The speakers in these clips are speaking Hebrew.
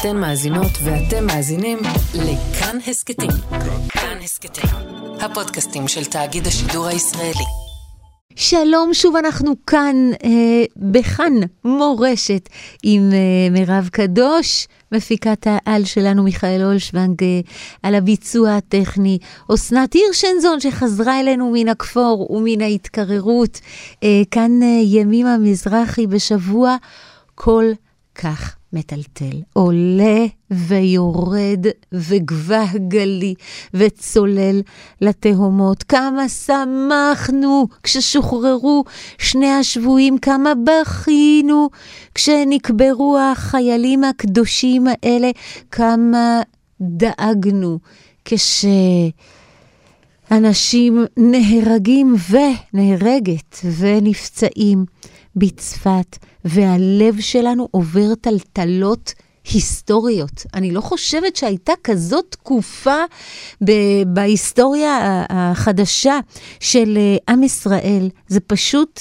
אתן מאזינות ואתם מאזינים לכאן הסכתים. כאן הסכתים, הפודקאסטים של תאגיד השידור הישראלי. שלום, שוב אנחנו כאן אה, בכאן מורשת עם אה, מירב קדוש, מפיקת העל שלנו מיכאל אולשוונג אה, על הביצוע הטכני, אסנת הירשנזון שחזרה אלינו מן הכפור ומן ההתקררות, אה, כאן אה, ימימה מזרחי בשבוע כל כך מטלטל, עולה ויורד וגבה גלי וצולל לתהומות. כמה שמחנו כששוחררו שני השבויים, כמה בכינו כשנקברו החיילים הקדושים האלה, כמה דאגנו כשאנשים נהרגים ונהרגת ונפצעים בצפת. והלב שלנו עובר טלטלות היסטוריות. אני לא חושבת שהייתה כזאת תקופה ב- בהיסטוריה החדשה של אה, עם ישראל. זה פשוט,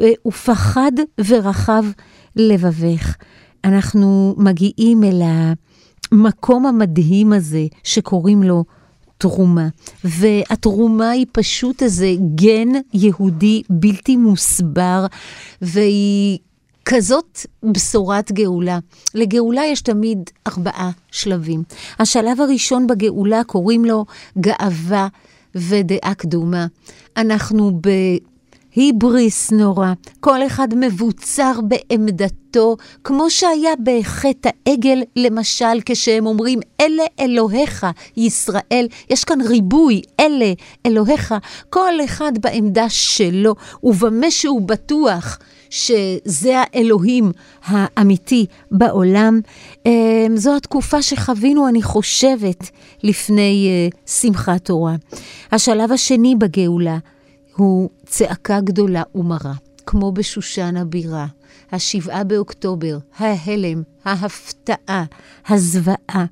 אה, הוא פחד ורחב לבבך. אנחנו מגיעים אל המקום המדהים הזה שקוראים לו תרומה. והתרומה היא פשוט איזה גן יהודי בלתי מוסבר, והיא כזאת בשורת גאולה. לגאולה יש תמיד ארבעה שלבים. השלב הראשון בגאולה קוראים לו גאווה ודעה קדומה. אנחנו ב... היבריס נורא, כל אחד מבוצר בעמדתו, כמו שהיה בחטא העגל, למשל, כשהם אומרים, אלה אלוהיך, ישראל. יש כאן ריבוי, אלה אלוהיך, כל אחד בעמדה שלו, ובמה שהוא בטוח שזה האלוהים האמיתי בעולם. אמ, זו התקופה שחווינו, אני חושבת, לפני אה, שמחת תורה. השלב השני בגאולה הוא צעקה גדולה ומרה, כמו בשושן הבירה. השבעה באוקטובר, ההלם, ההפתעה, הזוועה.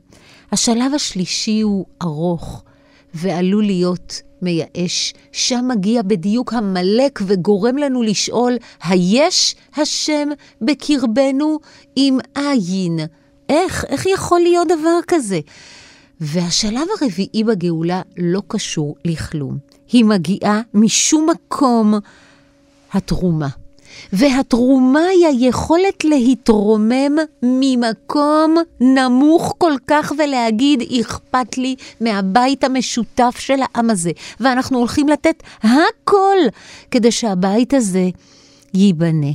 השלב השלישי הוא ארוך ועלול להיות מייאש. שם מגיע בדיוק המלק וגורם לנו לשאול, היש השם בקרבנו אם אין? איך? איך יכול להיות דבר כזה? והשלב הרביעי בגאולה לא קשור לכלום. היא מגיעה משום מקום התרומה. והתרומה היא היכולת להתרומם ממקום נמוך כל כך ולהגיד, אכפת לי מהבית המשותף של העם הזה. ואנחנו הולכים לתת הכל כדי שהבית הזה ייבנה.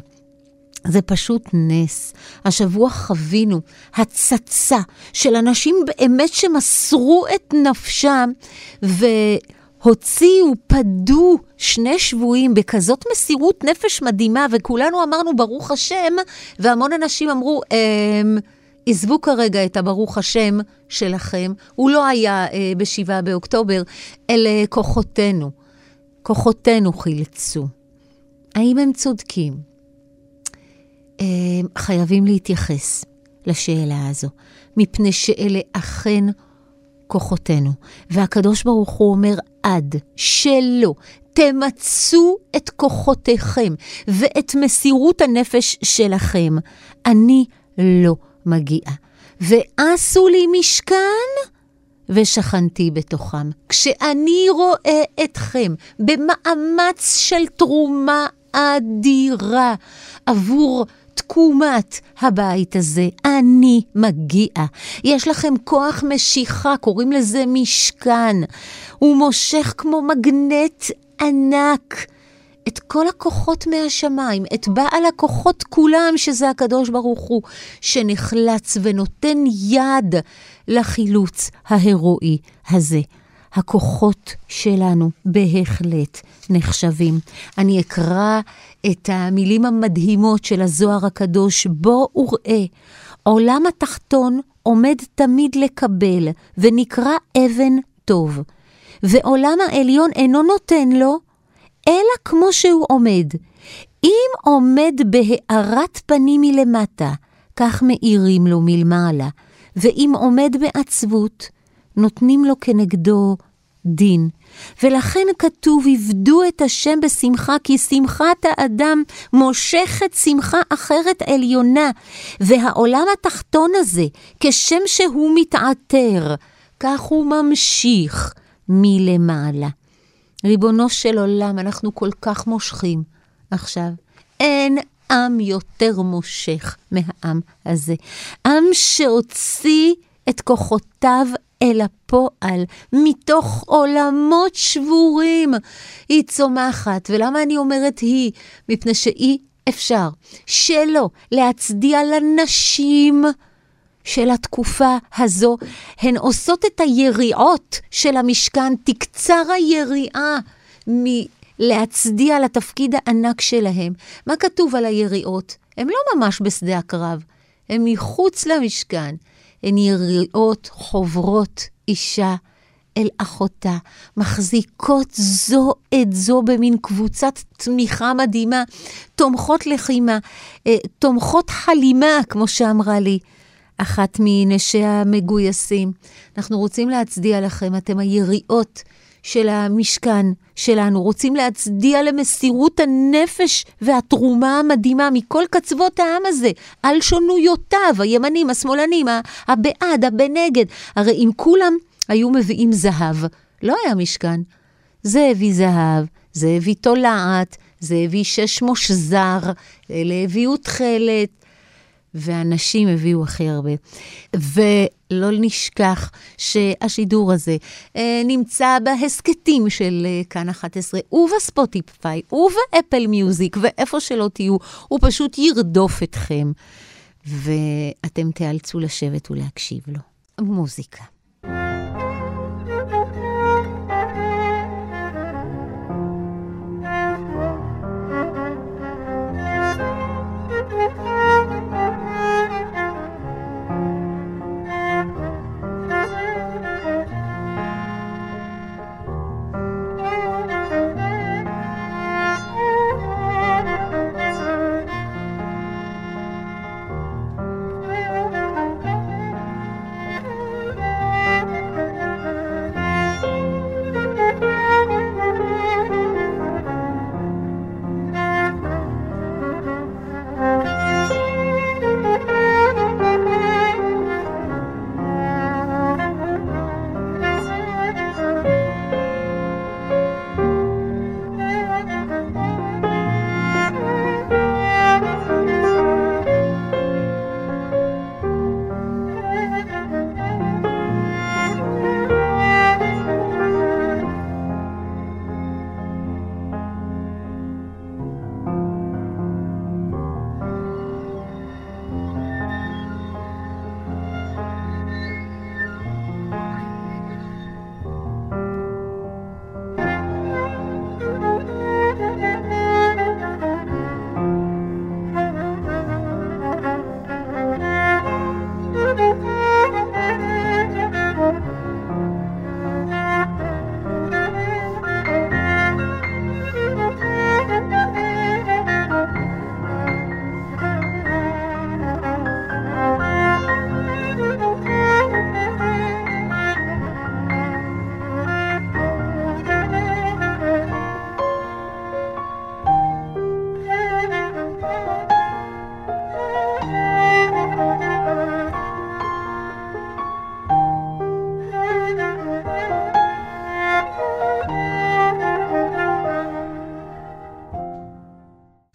זה פשוט נס. השבוע חווינו הצצה של אנשים באמת שמסרו את נפשם ו... הוציאו, פדו שני שבויים בכזאת מסירות נפש מדהימה, וכולנו אמרנו ברוך השם, והמון אנשים אמרו, אמ, עזבו כרגע את הברוך השם שלכם, הוא לא היה אה, ב-7 באוקטובר, אלה כוחותינו. כוחותינו חילצו. האם הם צודקים? אה, חייבים להתייחס לשאלה הזו, מפני שאלה אכן כוחותינו. והקדוש ברוך הוא אומר, עד שלא תמצו את כוחותיכם ואת מסירות הנפש שלכם, אני לא מגיעה. ועשו לי משכן, ושכנתי בתוכם. כשאני רואה אתכם במאמץ של תרומה אדירה עבור תקומת הבית הזה. אני מגיע. יש לכם כוח משיכה, קוראים לזה משכן. הוא מושך כמו מגנט ענק. את כל הכוחות מהשמיים, את בעל הכוחות כולם, שזה הקדוש ברוך הוא, שנחלץ ונותן יד לחילוץ ההירואי הזה. הכוחות שלנו בהחלט נחשבים. אני אקרא את המילים המדהימות של הזוהר הקדוש, בוא וראה, עולם התחתון עומד תמיד לקבל, ונקרא אבן טוב, ועולם העליון אינו נותן לו, אלא כמו שהוא עומד. אם עומד בהארת פנים מלמטה, כך מאירים לו מלמעלה, ואם עומד בעצבות, נותנים לו כנגדו דין. ולכן כתוב, עבדו את השם בשמחה, כי שמחת האדם מושכת שמחה אחרת עליונה. והעולם התחתון הזה, כשם שהוא מתעטר, כך הוא ממשיך מלמעלה. ריבונו של עולם, אנחנו כל כך מושכים עכשיו. אין עם יותר מושך מהעם הזה. עם שהוציא את כוחותיו אל הפועל, מתוך עולמות שבורים. היא צומחת, ולמה אני אומרת היא? מפני שאי אפשר שלא להצדיע לנשים. של התקופה הזו, הן עושות את היריעות של המשכן, תקצר היריעה מלהצדיע לתפקיד הענק שלהם. מה כתוב על היריעות? הן לא ממש בשדה הקרב, הן מחוץ למשכן. הן יריעות חוברות אישה אל אחותה, מחזיקות זו את זו במין קבוצת תמיכה מדהימה, תומכות לחימה, אה, תומכות חלימה, כמו שאמרה לי. אחת מנשי המגויסים. אנחנו רוצים להצדיע לכם, אתם היריעות של המשכן שלנו, רוצים להצדיע למסירות הנפש והתרומה המדהימה מכל קצוות העם הזה, על שונויותיו, הימנים, השמאלנים, הבעד, הבנגד. הרי אם כולם היו מביאים זהב, לא היה משכן. זה הביא זהב, זה הביא תולעת, זה הביא שש מושזר, אלה הביאו תכלת, ואנשים הביאו הכי הרבה. ולא נשכח שהשידור הזה אה, נמצא בהסכתים של אה, כאן 11, ובספוטיפיי, ובאפל מיוזיק, ואיפה שלא תהיו, הוא פשוט ירדוף אתכם, ואתם תיאלצו לשבת ולהקשיב לו. מוזיקה.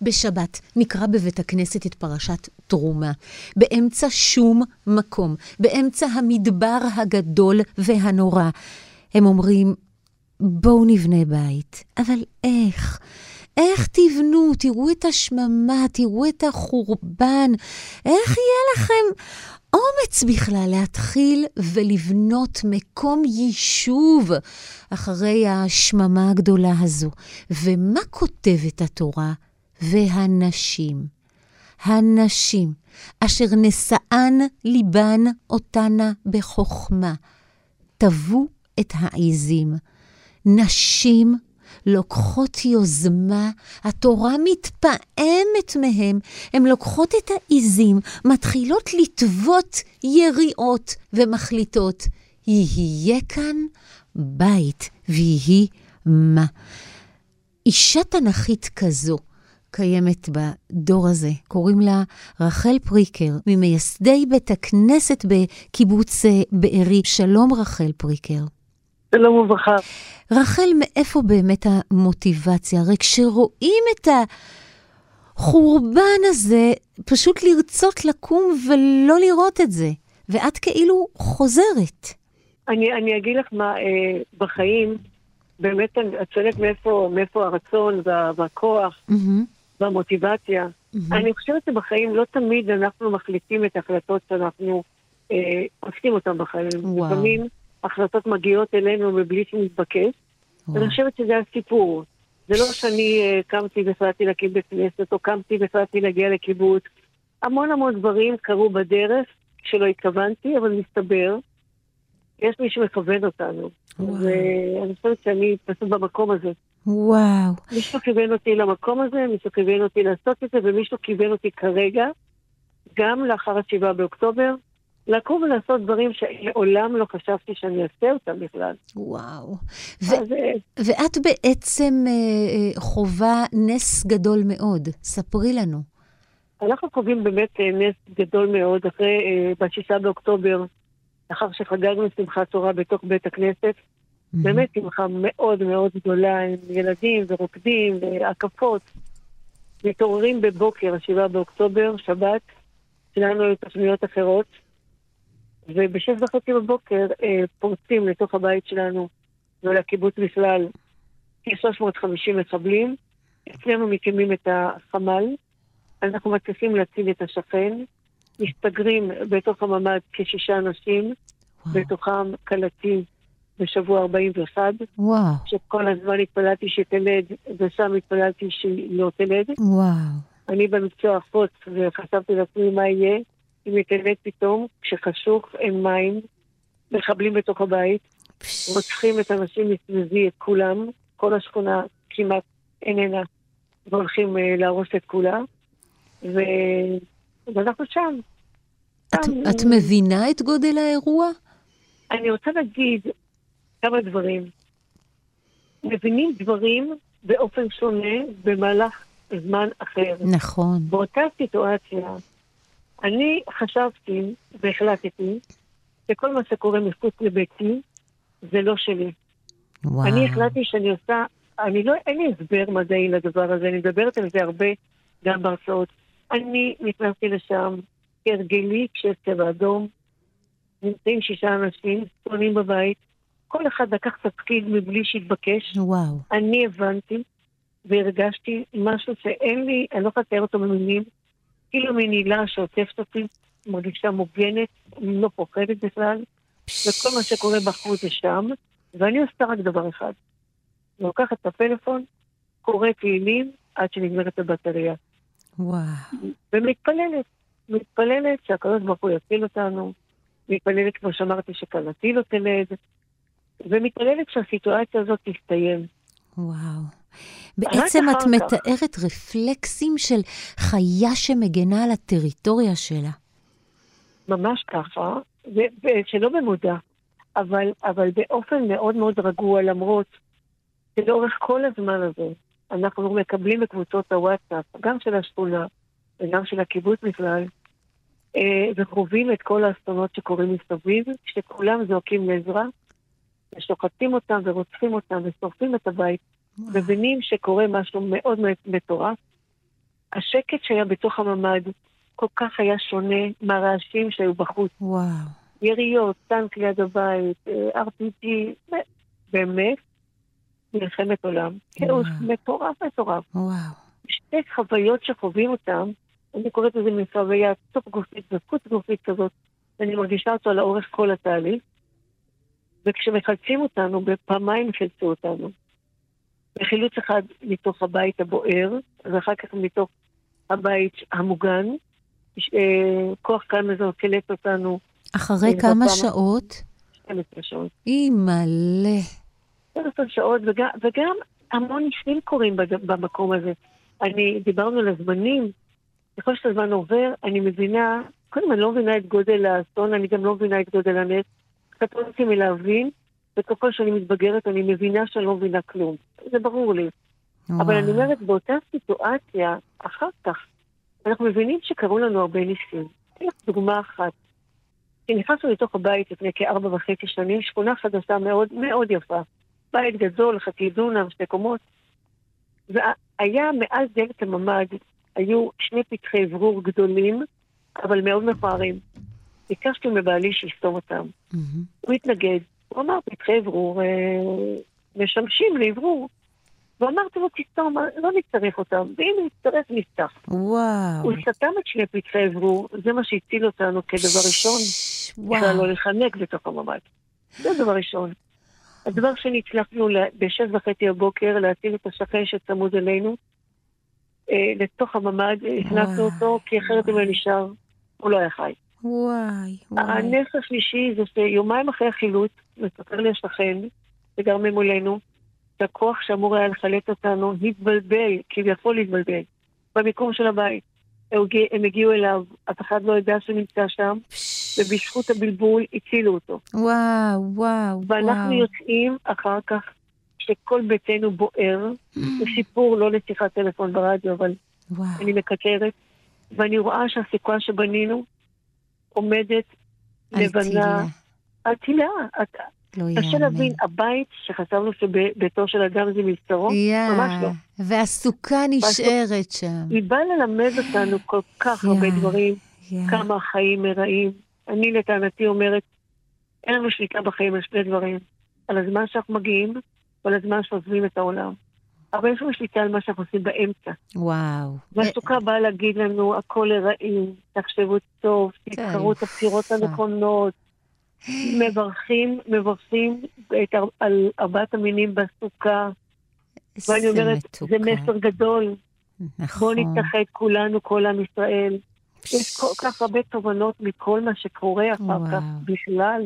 בשבת נקרא בבית הכנסת את פרשת תרומה, באמצע שום מקום, באמצע המדבר הגדול והנורא. הם אומרים, בואו נבנה בית, אבל איך? איך תבנו? תראו את השממה, תראו את החורבן. איך יהיה לכם אומץ בכלל להתחיל ולבנות מקום יישוב אחרי השממה הגדולה הזו? ומה כותבת התורה? והנשים, הנשים, אשר נשאן ליבן אותנה בחוכמה, טבו את העיזים. נשים לוקחות יוזמה, התורה מתפעמת מהם, הן לוקחות את העיזים, מתחילות לטוות יריעות ומחליטות, יהיה כאן בית ויהי מה. אישה תנכית כזו קיימת בדור הזה, קוראים לה רחל פריקר, ממייסדי בית הכנסת בקיבוץ אה, בארי. שלום רחל פריקר. שלום וברכה. רחל, מאיפה באמת המוטיבציה? הרי כשרואים את החורבן הזה, פשוט לרצות לקום ולא לראות את זה, ואת כאילו חוזרת. אני, אני אגיד לך מה, אה, בחיים, באמת את שואלת מאיפה, מאיפה הרצון וה, והכוח mm-hmm. והמוטיבציה. Mm-hmm. אני חושבת שבחיים לא תמיד אנחנו מחליטים את ההחלטות שאנחנו אה, עושים אותן בחיים. וואו. לפעמים החלטות מגיעות אלינו מבלי שנתבקש. אני חושבת שזה הסיפור. זה לא שאני uh, קמתי והחלטתי להקים בית כנסת, או קמתי והחלטתי להגיע לקיבוץ. המון המון דברים קרו בדרך שלא התכוונתי, אבל מסתבר, יש מי שמכוון אותנו. ואני חושבת שאני פשוט במקום הזה. וואו. מישהו כיוון אותי למקום הזה, מישהו כיוון אותי לעשות את זה, ומישהו כיוון אותי כרגע, גם לאחר השבעה באוקטובר, לקום ולעשות דברים שלעולם לא חשבתי שאני אעשה אותם בכלל. וואו. ו- אז, אה, ואת בעצם אה, חווה נס גדול מאוד. ספרי לנו. אנחנו חווים באמת אה, נס גדול מאוד אחרי, אה, בשישה באוקטובר, לאחר שחגגנו שמחת תורה בתוך בית הכנסת. Mm-hmm. באמת שמחה מאוד מאוד גדולה, עם ילדים ורוקדים והקפות. מתעוררים בבוקר, השבעה באוקטובר, שבת, שלנו היו תוכניות אחרות. ובשש וחצי בבוקר אה, פורצים לתוך הבית שלנו ולקיבוץ בכלל כ-350 מחבלים. אצלנו מקימים את החמ"ל, אנחנו מצליחים להציל את השכן, מסתגרים בתוך הממ"ד כשישה אנשים, בתוכם קלטי בשבוע 41. וואו. שכל הזמן התפללתי שתלד, ושם התפללתי שהיא לא תלד. וואו. אני במקצוע אחות, וחשבתי לעצמי מה יהיה. היא מתעלת פתאום, כשחשוך אין מים, מחבלים בתוך הבית, רוצחים את האנשים מסביבי, את כולם, כל השכונה כמעט איננה, והולכים uh, להרוס את כולה, ו... ואנחנו שם. את, שם. את מבינה את גודל האירוע? אני רוצה להגיד כמה דברים. מבינים דברים באופן שונה במהלך זמן אחר. נכון. באותה סיטואציה, אני חשבתי והחלטתי שכל מה שקורה מחוץ לביתי זה לא שלי. וואו. אני החלטתי שאני עושה, אני לא, אין לי הסבר מדעי לדבר הזה, אני מדברת על זה הרבה גם בהרצאות. אני נכנסתי לשם כהרגלי כשיש צבע אדום, נמצאים שישה אנשים, צוענים בבית, כל אחד לקח תפקיד מבלי שהתבקש. וואו. אני הבנתי והרגשתי משהו שאין לי, אני לא יכולה לתאר אותו במילים. כאילו מין הילה שעוטפת אותי, מרגישה מוגנת, לא פוחדת בכלל, וכל מה שקורה בחוץ זה שם, ואני עושה רק דבר אחד. לוקחת את הפלאפון, קוראת תהילים עד שנגמרת הבטריה. וואו. ומתפללת. מתפללת שהקדוש ברוך הוא יציל אותנו, מתפללת, כמו שאמרתי, שכלתי לא תלד, ומתפללת שהסיטואציה הזאת תסתיים. וואו. בעצם את מתארת רפלקסים של חיה שמגנה על הטריטוריה שלה. ממש ככה, שלא במודע, אבל, אבל באופן מאוד מאוד רגוע, למרות שלאורך כל הזמן הזה אנחנו מקבלים בקבוצות הוואטסאפ, גם של השכונה וגם של הקיבוץ בכלל, אה, וחווים את כל האסונות שקורים מסביב, שכולם זועקים לעזרה, ושוחטים אותם ורוצחים אותם ושורפים את הבית. מבינים שקורה משהו מאוד מטורף. השקט שהיה בתוך הממ"ד כל כך היה שונה מהרעשים שהיו בחוץ. וואו. יריות, טנק ליד הבית, אה, RPG, באמת, מלחמת עולם. כאוס מטורף מטורף. וואו. שתי חוויות שחווים אותן, אני קוראת לזה מין חוויה סוף גופית וחוץ גופית כזאת, ואני מרגישה אותו לאורך כל התהליך. וכשמחלצים אותנו, בפעמיים חילצו אותנו. בחילוץ אחד מתוך הבית הבוער, ואחר כך מתוך הבית המוגן. אה, כוח קלמזון קלט אותנו. אחרי כמה בפעם... שעות? 12 שעות. אימא'לה. 12 שעות, וגם, וגם המון ניסים קורים במקום הזה. אני, דיברנו על הזמנים, ככל שהזמן עובר, אני מבינה, קודם אני לא מבינה את גודל האסון, אני גם לא מבינה את גודל הנס. קצת לא רוצים להבין, וככל שאני מתבגרת אני מבינה שאני לא מבינה כלום. זה ברור לי. וואו. אבל אני אומרת, באותה סיטואציה, אחר כך, אנחנו מבינים שקרו לנו הרבה ניסים. אתן לך דוגמה אחת. כשנכנסנו לתוך הבית לפני כארבע וחצי שנים, שכונה חדשה מאוד מאוד יפה. בית גדול, חצי דונם, שתי קומות. והיה מעל דלת הממ"ד, היו שני פתחי אוורור גדולים, אבל מאוד מכוערים. ביקשתי מבעלי שיסתום אותם. Mm-hmm. הוא התנגד, הוא אמר, פתחי אוורור אה, משמשים לאוורור. ואמרתי לו, תסתום, לא נצטרך אותם, ואם נצטרך, נפתח. וואו. הוא סתם את שני פתחי אוורור, זה מה שהציל אותנו כדבר ראשון. וואו. בכלל לא לחנק בתוך הממ"ד. זה דבר ראשון. הדבר שני, הצלחנו בשש וחצי הבוקר להציל את השכן שצמוד אלינו. אה, לתוך הממ"ד, הכנסנו אותו, כי אחרת הוא לא נשאר, הוא לא היה חי. וואי, וואי. הנס השלישי זה שיומיים אחרי החילוט, מספר לי השכן, שגר ממולנו, שהכוח שאמור היה לחלט אותנו התבלבל, כביכול התבלבל, במיקום של הבית. הם הגיעו אליו, אף אחד לא ידע שהוא נמצא שם, ובזכות הבלבול הצילו אותו. וואו, וואו, ואנחנו וואו. יוצאים אחר כך, שכל ביתנו בוער, זה סיפור, לא לשיחת טלפון ברדיו, אבל וואו. אני מקצרת, ואני רואה שהסיכויה שבנינו עומדת לבנה. על טילה. לא. קשה להבין, הבית שחשבנו שביתו של אדם זה מבצרו, yeah. ממש לא. והסוכה נשארת שם. היא באה ללמד אותנו כל כך yeah. הרבה דברים, yeah. כמה החיים מרעים. אני לטענתי אומרת, אין לנו שליטה בחיים על שני דברים. על הזמן שאנחנו מגיעים ועל הזמן שעוזבים את העולם. אבל יש לנו שליטה על מה שאנחנו עושים באמצע. וואו. והסוכה באה להגיד לנו, הכל לרעים, תחשבו טוב, תבחרו את הבחירות הנכונות. מברכים, מברכים את, על ארבעת המינים בסוכה. ואני אומרת, מתוקה. זה מסר גדול. נכון. בואו נתאחד כולנו, כל עם ישראל. יש כל כך הרבה תובנות מכל מה שקורה אחר כך בכלל.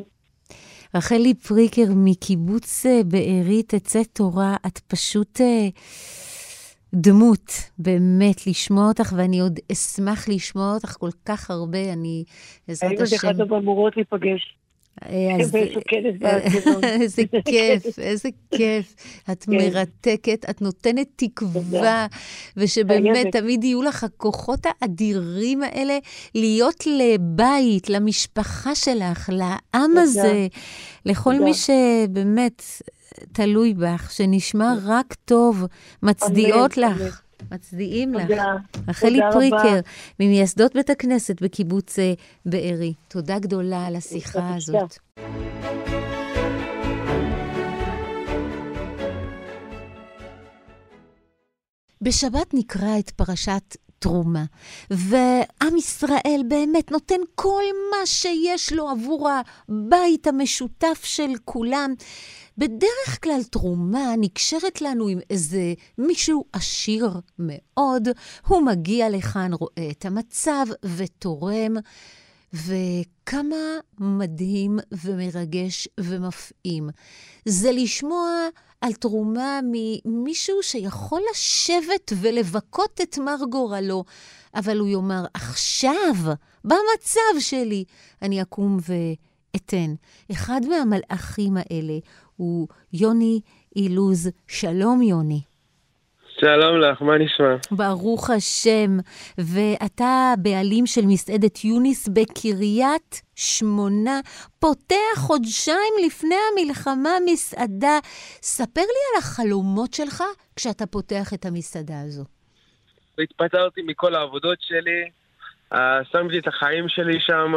רחלי פריקר מקיבוץ אה, בארי תצא תורה, את פשוט אה, דמות, באמת, לשמוע אותך, ואני עוד אשמח לשמוע אותך כל כך הרבה, אני, בעזרת השם... היינו דרך אגב אמורות להיפגש. אה, איזה כיף, איזה כיף. את כן. מרתקת, את נותנת תקווה, ושבאמת תמיד יהיו לך הכוחות האדירים האלה להיות לבית, למשפחה שלך, לעם הזה, לכל מי שבאמת תלוי בך, שנשמע רק טוב. מצדיעות לך. מצדיעים לך. תודה. רחלי פריקר, ממייסדות בית הכנסת בקיבוץ אה, בארי. תודה גדולה על השיחה הזאת. בשבת נקרא את פרשת תרומה, ועם ישראל באמת נותן כל מה שיש לו עבור הבית המשותף של כולם. בדרך כלל תרומה נקשרת לנו עם איזה מישהו עשיר מאוד, הוא מגיע לכאן, רואה את המצב ותורם. וכמה מדהים ומרגש ומפעים. זה לשמוע על תרומה ממישהו שיכול לשבת ולבכות את מר גורלו, אבל הוא יאמר, עכשיו, במצב שלי, אני אקום ואתן. אחד מהמלאכים האלה הוא יוני אילוז. שלום, יוני. שלום לך, מה נשמע? ברוך השם. ואתה בעלים של מסעדת יוניס בקריית שמונה, פותח חודשיים לפני המלחמה מסעדה. ספר לי על החלומות שלך כשאתה פותח את המסעדה הזו. התפטרתי מכל העבודות שלי, אה, שמתי את החיים שלי שם.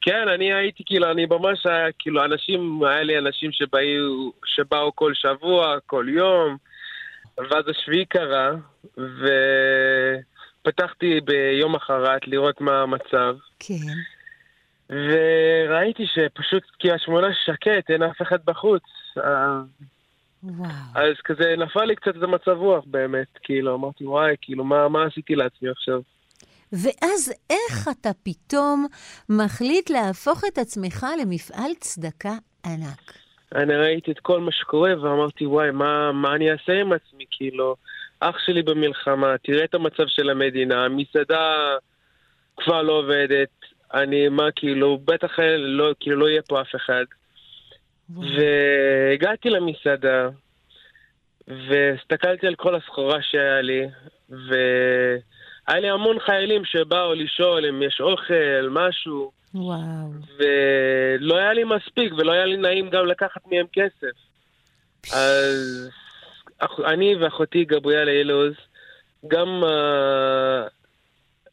וכן, אני הייתי כאילו, אני ממש היה, כאילו, אנשים, היה לי אנשים שבאו, שבאו כל שבוע, כל יום, ואז השביעי קרה, ופתחתי ביום אחרת לראות מה המצב. כן. וראיתי שפשוט קריית שמונה שקט, אין אף אחד בחוץ. וואו. אז כזה נפל לי קצת איזה מצב רוח באמת, כאילו, אמרתי, וואי, כאילו, מה, מה עשיתי לעצמי עכשיו? ואז איך אתה פתאום מחליט להפוך את עצמך למפעל צדקה ענק? אני ראיתי את כל מה שקורה ואמרתי, וואי, מה, מה אני אעשה עם עצמי? כאילו, אח שלי במלחמה, תראה את המצב של המדינה, המסעדה כבר לא עובדת, אני, מה, כאילו, בטח לא, כאילו, לא יהיה פה אף אחד. והגעתי למסעדה, והסתכלתי על כל הסחורה שהיה לי, והיה לי המון חיילים שבאו לשאול אם יש אוכל, משהו. וואו. ולא היה לי מספיק, ולא היה לי נעים גם לקחת מהם כסף. אז אני ואחותי גבריאלה אילוז, גם uh,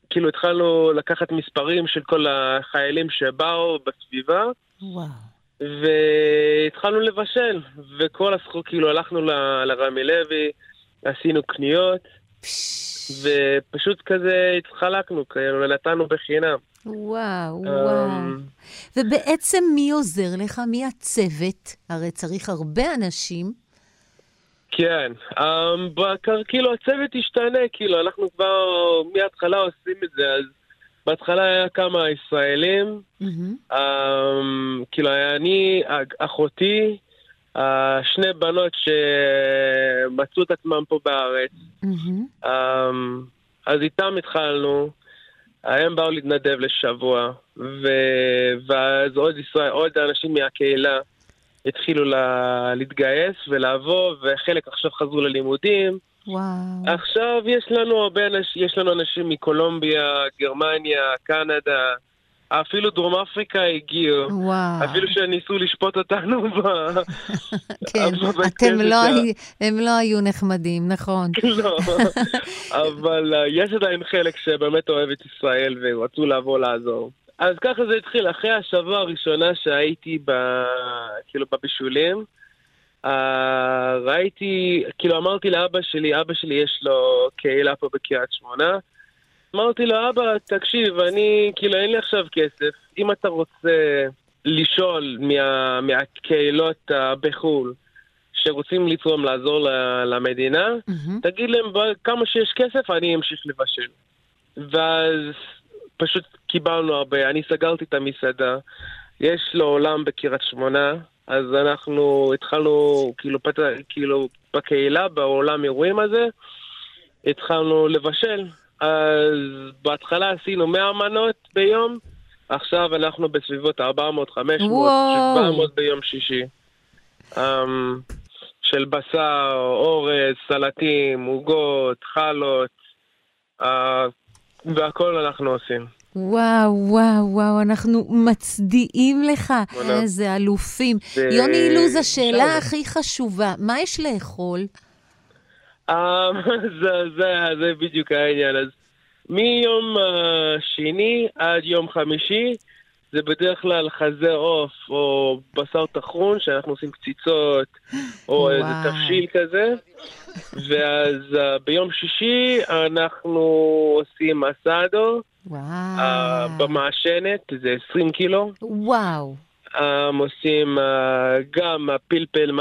כאילו התחלנו לקחת מספרים של כל החיילים שבאו בסביבה. וואו. והתחלנו לבשל, וכל הסחור, כאילו הלכנו לרמי לוי, עשינו קניות, ופשוט כזה התחלקנו, כאילו, ונתנו בחינם. וואו, וואו. Um, ובעצם מי עוזר לך? מי הצוות? הרי צריך הרבה אנשים. כן, um, כאילו הצוות השתנה, כאילו אנחנו כבר מההתחלה עושים את זה, אז בהתחלה היה כמה ישראלים, mm-hmm. um, כאילו היה אני, אחותי, שני בנות שמצאו את עצמם פה בארץ. Mm-hmm. אז איתם התחלנו, הם באו להתנדב לשבוע, ו... ואז עוד ישראל, עוד אנשים מהקהילה התחילו לה... להתגייס ולעבור, וחלק עכשיו חזרו ללימודים. וואו. עכשיו יש לנו הרבה אנשים, יש לנו אנשים מקולומביה, גרמניה, קנדה, אפילו דרום אפריקה הגיעו. וואו. אפילו שניסו לשפוט אותנו ב... כן, אתם לא, הם לא היו נחמדים, נכון. לא, אבל uh, יש עדיין חלק שבאמת אוהב את ישראל ורצו לבוא לעזור. אז ככה זה התחיל, אחרי השבוע הראשונה שהייתי ב... כאילו בבישולים. Uh, ראיתי, כאילו אמרתי לאבא שלי, אבא שלי יש לו קהילה פה בקריית שמונה. אמרתי לו, אבא, תקשיב, אני, כאילו אין לי עכשיו כסף. אם אתה רוצה לשאול מה, מהקהילות בחו"ל שרוצים לתרום, לעזור למדינה, mm-hmm. תגיד להם כמה שיש כסף, אני אמשיך לבשל. ואז פשוט קיבלנו הרבה. אני סגרתי את המסעדה. יש לו עולם בקריית שמונה. אז אנחנו התחלנו, כאילו, פת... כאילו בקהילה, בעולם אירועים הזה, התחלנו לבשל. אז בהתחלה עשינו 100 מנות ביום, עכשיו אנחנו בסביבות 400-500, 700 ביום שישי. Um, של בשר, אורז, סלטים, עוגות, חלות, uh, והכל אנחנו עושים. וואו, וואו, וואו, אנחנו מצדיעים לך. איזה אלופים. יוני אילוז, השאלה הכי חשובה, מה יש לאכול? Um, זה, זה, זה בדיוק העניין. אז מיום uh, שני עד יום חמישי, זה בדרך כלל חזה עוף או בשר טחון, שאנחנו עושים קציצות, או וואו. איזה תבשיל כזה. ואז uh, ביום שישי אנחנו עושים אסדו. וואו. Uh, במעשנת, זה 20 קילו. וואו. Um, עושים uh, גם פלפל,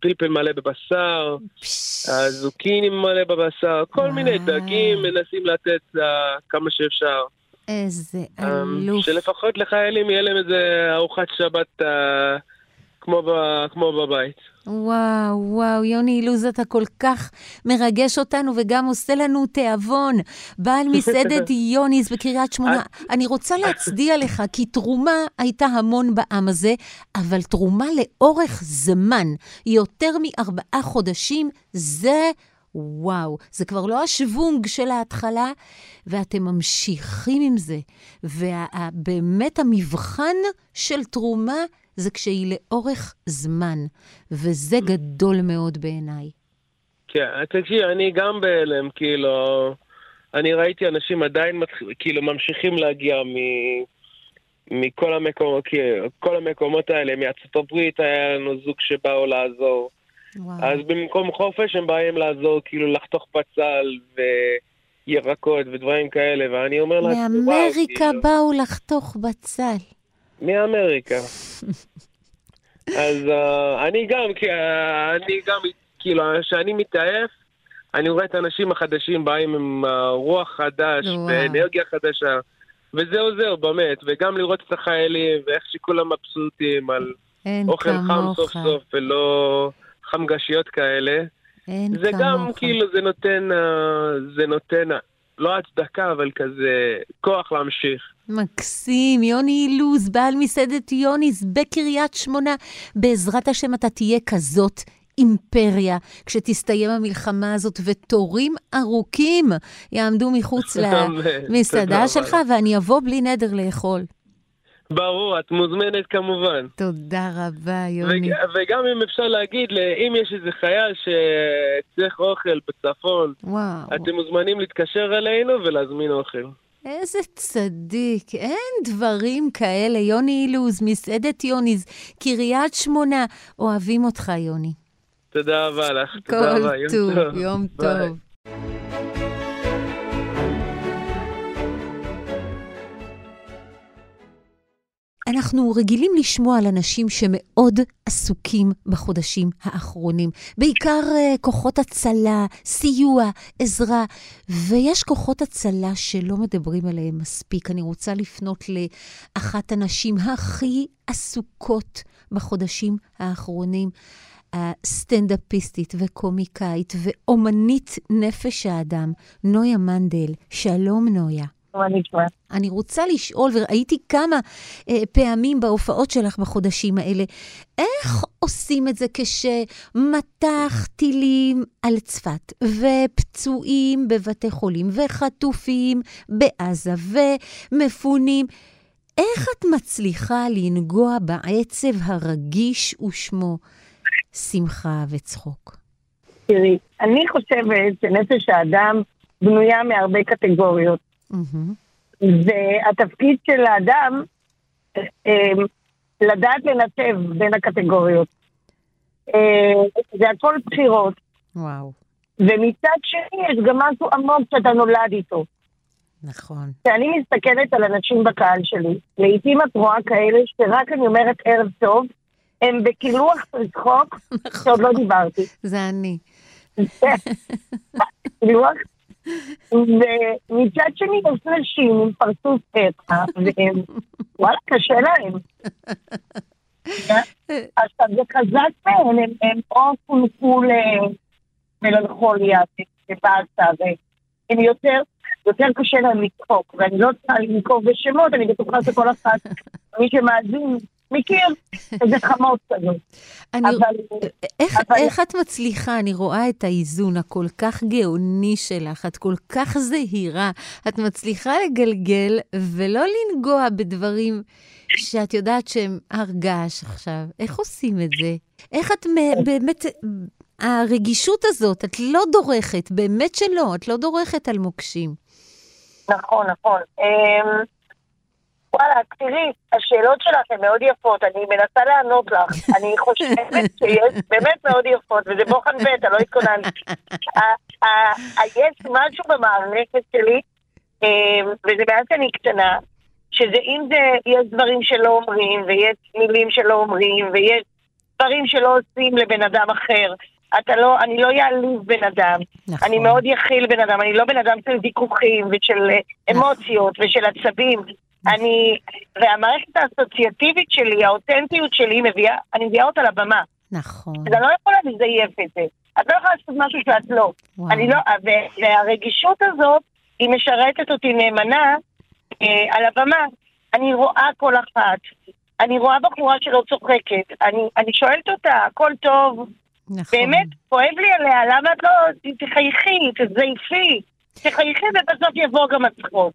פלפל מלא בבשר, זוקיני מלא בבשר, כל. מיני דגים, מנסים לתת uh, כמה שאפשר. איזה אלוף. Um, שלפחות לחיילים יהיה להם איזה ארוחת שבת ב, כמו בבית. וואו, וואו, יוני אילוז, אתה כל כך מרגש אותנו וגם עושה לנו תיאבון. בעל מסעדת יוניס בקריית שמונה. אני רוצה להצדיע לך, כי תרומה הייתה המון בעם הזה, אבל תרומה לאורך זמן, יותר מארבעה חודשים, זה... וואו, זה כבר לא השוונג של ההתחלה, ואתם ממשיכים עם זה. ובאמת המבחן של תרומה זה כשהיא לאורך זמן, וזה גדול מאוד בעיניי. כן, תקשיבי, אני גם בהלם, כאילו, אני ראיתי אנשים עדיין כאילו ממשיכים להגיע מ... מכל המקומות, כל המקומות האלה, מארצות הברית היה לנו זוג שבאו לעזור. וואו. אז במקום חופש הם באים לעזור, כאילו לחתוך בצל וירקות ודברים כאלה, ואני אומר לעצמי, וואו, מאמריקה כאילו... באו לחתוך בצל. מאמריקה. אז uh, אני גם, כי uh, אני גם, כאילו, כשאני מתעייף, אני רואה את האנשים החדשים באים עם uh, רוח חדש ואנרגיה חדשה, וזה עוזר באמת, וגם לראות את החיילים ואיך שכולם מבסוטים על אוכל כמוך. חם סוף סוף ולא חמגשיות כאלה. אין זה כמוך. גם כאילו, זה נותן, uh, זה נותן לא הצדקה, אבל כזה כוח להמשיך. מקסים, יוני אילוז, בעל מסעדת יוניס בקריית שמונה. בעזרת השם אתה תהיה כזאת אימפריה כשתסתיים המלחמה הזאת, ותורים ארוכים יעמדו מחוץ למסעדה שלך, ואני אבוא בלי נדר לאכול. ברור, את מוזמנת כמובן. תודה רבה, יוני. וגם אם אפשר להגיד, אם יש איזה חייל שצריך אוכל בצפון, וואו. אתם מוזמנים להתקשר אלינו ולהזמין אוכל. איזה צדיק, אין דברים כאלה. יוני אילוז, מסעדת יוניז, קריית שמונה, אוהבים אותך, יוני. תודה רבה לך, תודה רבה, יום טוב. יום טוב. אנחנו רגילים לשמוע על אנשים שמאוד עסוקים בחודשים האחרונים. בעיקר uh, כוחות הצלה, סיוע, עזרה, ויש כוחות הצלה שלא מדברים עליהם מספיק. אני רוצה לפנות לאחת הנשים הכי עסוקות בחודשים האחרונים. הסטנדאפיסטית וקומיקאית ואומנית נפש האדם, נויה מנדל. שלום, נויה. אני רוצה לשאול, וראיתי כמה אה, פעמים בהופעות שלך בחודשים האלה, איך עושים את זה כשמטח טילים על צפת, ופצועים בבתי חולים, וחטופים בעזה, ומפונים? איך את מצליחה לנגוע בעצב הרגיש ושמו שמחה וצחוק? תראי, אני חושבת שנפש האדם בנויה מהרבה קטגוריות. והתפקיד של האדם, אה, לדעת לנתב בין הקטגוריות. אה, זה הכל בחירות. וואו. ומצד שני יש גם משהו עמוק שאתה נולד איתו. נכון. כשאני מסתכלת על אנשים בקהל שלי, לעיתים את רואה כאלה שרק אני אומרת ערב טוב, הם בקילוח צחוק, נכון. שעוד לא דיברתי. זה אני. קילוח ומצד שני יש נשים עם פרצוף פתח, והם, וואלה, קשה להם. עכשיו, זה חזק מהם, הם, או חונקו למלנכוליה ובאסה, והם יותר, יותר קשה להם לצחוק, ואני לא צריכה לנקוב בשמות, אני בטוחה שכל אחת, מי שמאזין, מכיר איזה חמות כזאת. אני, אבל, איך, אבל... איך את מצליחה? אני רואה את האיזון הכל כך גאוני שלך, את כל כך זהירה. את מצליחה לגלגל ולא לנגוע בדברים שאת יודעת שהם הר געש עכשיו. איך עושים את זה? איך את באמת... הרגישות הזאת, את לא דורכת, באמת שלא, את לא דורכת על מוקשים. נכון, נכון. וואלה, תראי, השאלות שלך הן מאוד יפות, אני מנסה לענות לך. אני חושבת שיש באמת מאוד יפות, וזה בוחן ב', לא התכוננתי. יש משהו במערכת שלי, אמ, וזה מאז שאני קטנה, שזה אם זה, יש דברים שלא אומרים, ויש מילים שלא אומרים, ויש דברים שלא עושים לבן אדם אחר. אתה לא, אני לא אעליב בן אדם. נכון. אני מאוד יכיל בן אדם, אני לא בן אדם של ויכוחים ושל אה, נכון. אמוציות ושל עצבים. אני, והמערכת האסוציאטיבית שלי, האותנטיות שלי, מביאה, אני מביאה אותה לבמה. נכון. אז אני לא יכולה לזייף את זה. את לא יכולה לעשות משהו שאת לא. וואו. אני לא, והרגישות הזאת, היא משרתת אותי נאמנה אה, על הבמה. אני רואה כל אחת. אני רואה בחורה שלא צוחקת. אני, אני שואלת אותה, הכל טוב? נכון. באמת, כואב לי עליה, למה את לא תחייכי, תזייפי. תחייכי ובסוף יבוא גם הצחוק.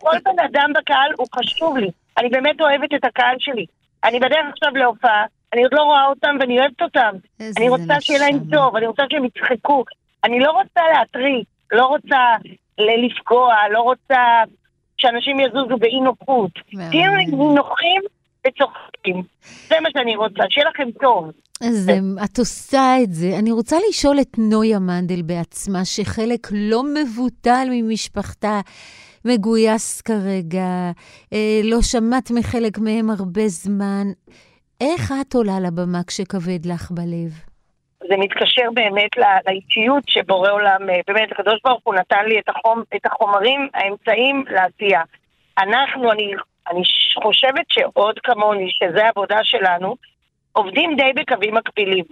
כל בן אדם בקהל הוא חשוב לי. אני באמת אוהבת את הקהל שלי. אני בדרך עכשיו להופעה, אני עוד לא רואה אותם ואני אוהבת אותם. אני רוצה שיהיה להם טוב, אני רוצה שהם יצחקו. אני לא רוצה להטריד, לא רוצה לפגוע, לא רוצה שאנשים יזוזו באי נוחות. תהיו נוחים וצוחקים. זה מה שאני רוצה, שיהיה לכם טוב. אז את עושה את זה. אני רוצה לשאול את נויה מנדל בעצמה, שחלק לא מבוטל ממשפחתה מגויס כרגע, אה, לא שמעת מחלק מהם הרבה זמן. איך את עולה לבמה כשכבד לך בלב? זה מתקשר באמת לאיטיות שבורא עולם, אה, באמת, הקדוש ברוך הוא נתן לי את, החום, את החומרים, האמצעים לעשייה. אנחנו, אני, אני חושבת שעוד כמוני, שזה העבודה שלנו, עובדים די בקווים מקבילים.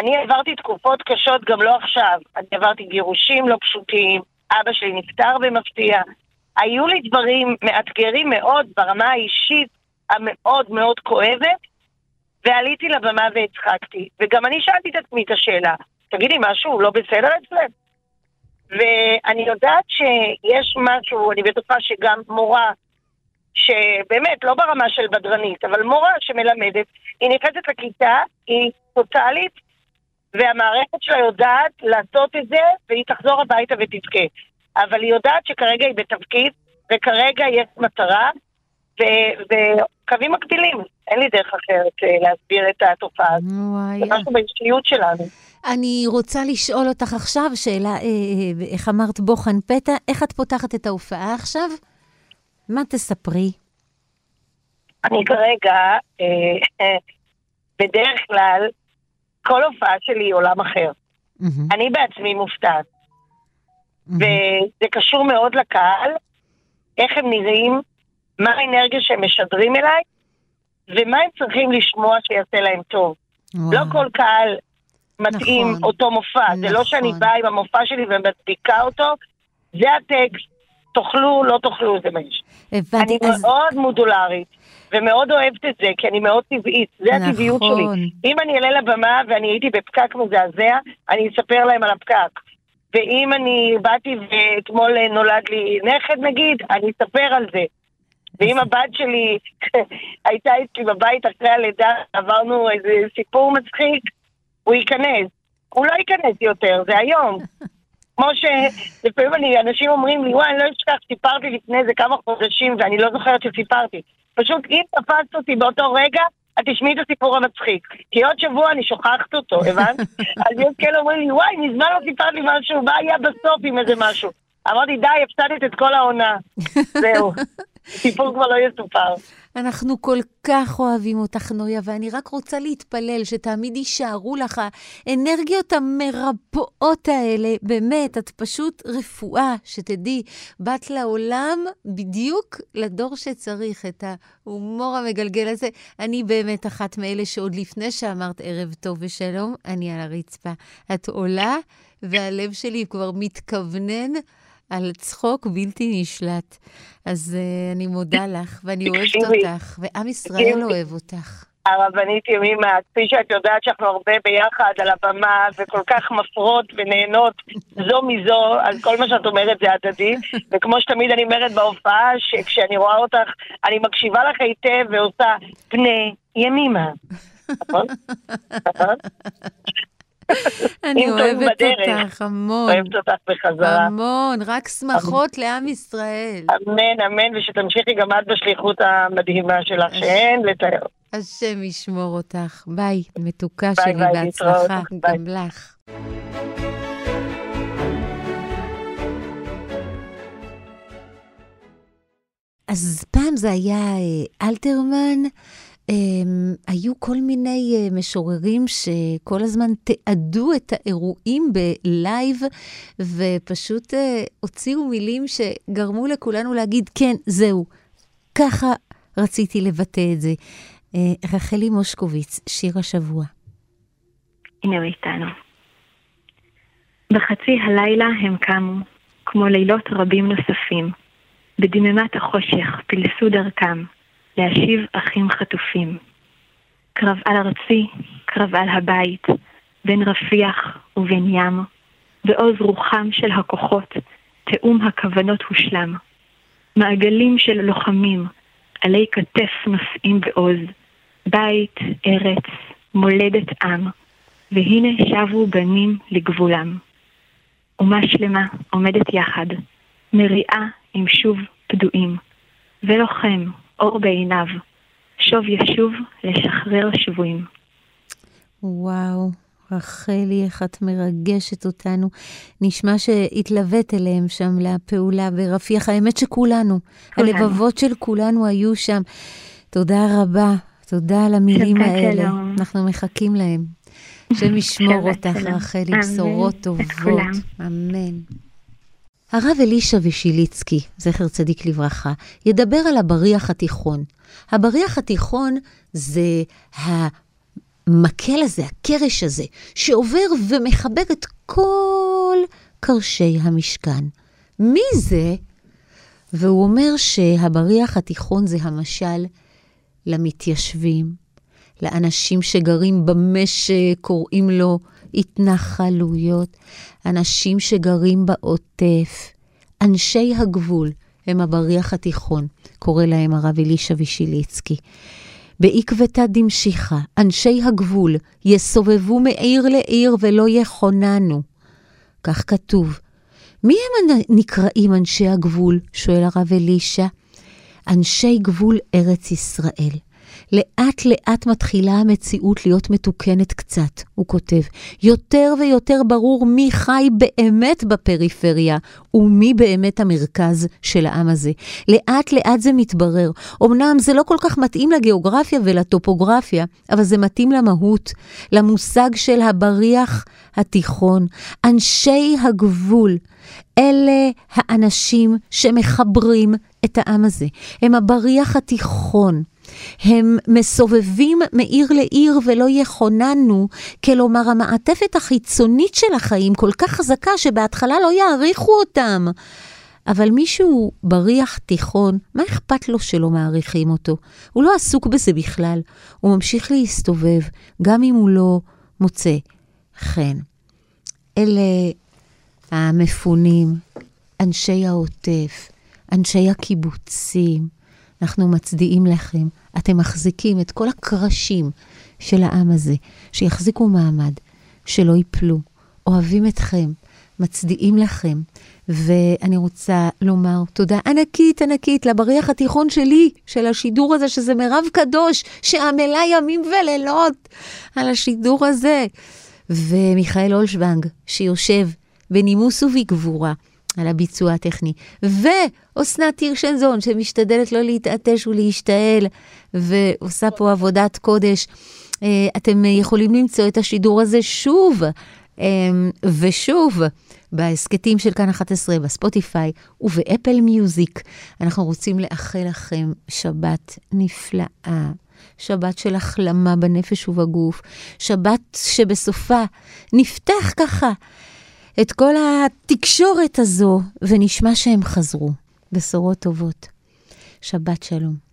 אני עברתי תקופות קשות גם לא עכשיו. אני עברתי גירושים לא פשוטים, אבא שלי נפטר במפתיע. היו לי דברים מאתגרים מאוד ברמה האישית המאוד מאוד כואבת, ועליתי לבמה והצחקתי. וגם אני שאלתי את עצמי את השאלה, תגידי, משהו לא בסדר אצלם? ואני יודעת שיש משהו, אני בטוחה שגם מורה, שבאמת, לא ברמה של בדרנית, אבל מורה שמלמדת, היא נכנסת לכיתה, היא טוטאלית, והמערכת שלה יודעת לעשות את זה, והיא תחזור הביתה ותבכה. אבל היא יודעת שכרגע היא בתפקיד, וכרגע יש מטרה, וקווים מקבילים. אין לי דרך אחרת אה, להסביר את התופעה הזאת. זה משהו באישיות שלנו. אני רוצה לשאול אותך עכשיו שאלה, אה, אה, איך אמרת בוחן פתע, איך את פותחת את ההופעה עכשיו? מה תספרי? אני כרגע, אה, בדרך כלל, כל הופעה שלי היא עולם אחר. Mm-hmm. אני בעצמי מופתעת. Mm-hmm. וזה קשור מאוד לקהל, איך הם נראים, מה האנרגיה שהם משדרים אליי, ומה הם צריכים לשמוע שיעשה להם טוב. וואו. לא כל קהל מתאים נכון, אותו מופע. נכון. זה לא שאני נכון. באה עם המופע שלי ומצדיקה אותו, זה הטקסט, תאכלו, לא תאכלו, זה מה יש. אני אז... מאוד מודולרית. ומאוד אוהבת את זה, כי אני מאוד טבעית, זה נכון. הטבעיות שלי. אם אני אעלה לבמה ואני הייתי בפקק מזעזע, אני אספר להם על הפקק. ואם אני באתי ואתמול נולד לי נכד נגיד, אני אספר על זה. ואם הבת שלי הייתה אצלי בבית אחרי הלידה, עברנו איזה סיפור מצחיק, הוא ייכנס. הוא לא ייכנס יותר, זה היום. כמו שלפעמים אני, אנשים אומרים לי, וואי, אני לא אשכח, סיפרתי לפני איזה כמה חודשים ואני לא זוכרת שסיפרתי. פשוט אם תפסת אותי באותו רגע, את תשמעי את הסיפור המצחיק. כי עוד שבוע אני שוכחת אותו, הבנת? אז יש כאלה אומרים לי, וואי, מזמן לא סיפרת לי משהו, מה היה בסוף עם איזה משהו? אמרתי, די, הפסדת את כל העונה. זהו. סיפור כבר לא יסופר. אנחנו כל כך אוהבים אותך, נויה, ואני רק רוצה להתפלל שתמיד יישארו לך האנרגיות המרפאות האלה. באמת, את פשוט רפואה, שתדעי, באת לעולם בדיוק לדור שצריך את ההומור המגלגל הזה. אני באמת אחת מאלה שעוד לפני שאמרת ערב טוב ושלום, אני על הרצפה. את עולה, והלב שלי כבר מתכוונן. על צחוק בלתי נשלט. אז uh, אני מודה לך, ואני אוהבת אותך, ועם ישראל אוהב אותך. הרבנית ימימה, כפי שאת יודעת שאנחנו הרבה ביחד על הבמה וכל כך מפרות ונהנות זו מזו, אז כל מה שאת אומרת זה הדדי. וכמו שתמיד אני אומרת בהופעה, שכשאני רואה אותך, אני מקשיבה לך היטב ועושה פני ימימה. נכון? נכון? אני אוהבת אותך המון. אוהבת אותך בחזרה. המון, רק שמחות לעם ישראל. אמן, אמן, ושתמשיכי גם את בשליחות המדהימה שלך, שאין לתאר. השם ישמור אותך. ביי, מתוקה שלי, בהצלחה. גם לך. אז פעם זה היה אה, אלתרמן, היו כל מיני uh, משוררים שכל הזמן תיעדו את האירועים ב live, ופשוט uh, הוציאו מילים שגרמו לכולנו להגיד, כן, זהו, ככה רציתי לבטא את זה. Uh, רחלי מושקוביץ, שיר השבוע. הנה הוא איתנו. בחצי הלילה הם קמו, כמו לילות רבים נוספים. בדממת החושך פילסו דרכם. להשיב אחים חטופים. קרב על ארצי, קרב על הבית, בין רפיח ובין ים, ועוז רוחם של הכוחות, תאום הכוונות הושלם. מעגלים של לוחמים, עלי כתף נושאים בעוז, בית, ארץ, מולדת עם, והנה שבו בנים לגבולם. אומה שלמה עומדת יחד, מריעה עם שוב פדויים, ולוחם אור בעיניו, שוב ישוב לשחרר שבויים. וואו, רחלי, איך את מרגשת אותנו. נשמע שהתלווית אליהם שם לפעולה ברפיח. האמת שכולנו, כולנו. הלבבות של כולנו היו שם. תודה רבה, תודה על המילים האלה. שלום. אנחנו מחכים להם. השם ישמור אותך, רחלי, בשורות טובות. אמן. הרב אלישע ושיליצקי, זכר צדיק לברכה, ידבר על הבריח התיכון. הבריח התיכון זה המקל הזה, הקרש הזה, שעובר ומחבר את כל קרשי המשכן. מי זה? והוא אומר שהבריח התיכון זה המשל למתיישבים, לאנשים שגרים במה שקוראים לו התנחלויות, אנשים שגרים בעוטף, אנשי הגבול, הם הבריח התיכון, קורא להם הרב אלישע וישיליצקי. בעקבתא דמשיחא, אנשי הגבול יסובבו מעיר לעיר ולא יכוננו. כך כתוב. מי הם נקראים אנשי הגבול? שואל הרב אלישע. אנשי גבול ארץ ישראל. לאט לאט מתחילה המציאות להיות מתוקנת קצת, הוא כותב. יותר ויותר ברור מי חי באמת בפריפריה ומי באמת המרכז של העם הזה. לאט לאט זה מתברר. אמנם זה לא כל כך מתאים לגיאוגרפיה ולטופוגרפיה, אבל זה מתאים למהות, למושג של הבריח התיכון. אנשי הגבול. אלה האנשים שמחברים את העם הזה. הם הבריח התיכון. הם מסובבים מעיר לעיר ולא יכוננו, כלומר המעטפת החיצונית של החיים כל כך חזקה שבהתחלה לא יעריכו אותם. אבל מישהו בריח תיכון, מה אכפת לו שלא מעריכים אותו? הוא לא עסוק בזה בכלל, הוא ממשיך להסתובב, גם אם הוא לא מוצא חן. אלה המפונים, אנשי העוטף, אנשי הקיבוצים, אנחנו מצדיעים לכם. אתם מחזיקים את כל הקרשים של העם הזה, שיחזיקו מעמד, שלא ייפלו. אוהבים אתכם, מצדיעים לכם. ואני רוצה לומר תודה ענקית ענקית לבריח התיכון שלי, של השידור הזה, שזה מירב קדוש, שעמלה ימים ולילות על השידור הזה. ומיכאל אולשוונג, שיושב בנימוס ובגבורה. על הביצוע הטכני. ואסנת הירשנזון, שמשתדלת לא להתעטש ולהשתעל, ועושה פה עבודת קודש. אה, אתם יכולים למצוא את השידור הזה שוב אה, ושוב בהסכתים של כאן 11, בספוטיפיי ובאפל מיוזיק. אנחנו רוצים לאחל לכם שבת נפלאה. שבת של החלמה בנפש ובגוף, שבת שבסופה נפתח ככה את כל התקשורת הזו, ונשמע שהם חזרו. בשורות טובות. שבת שלום.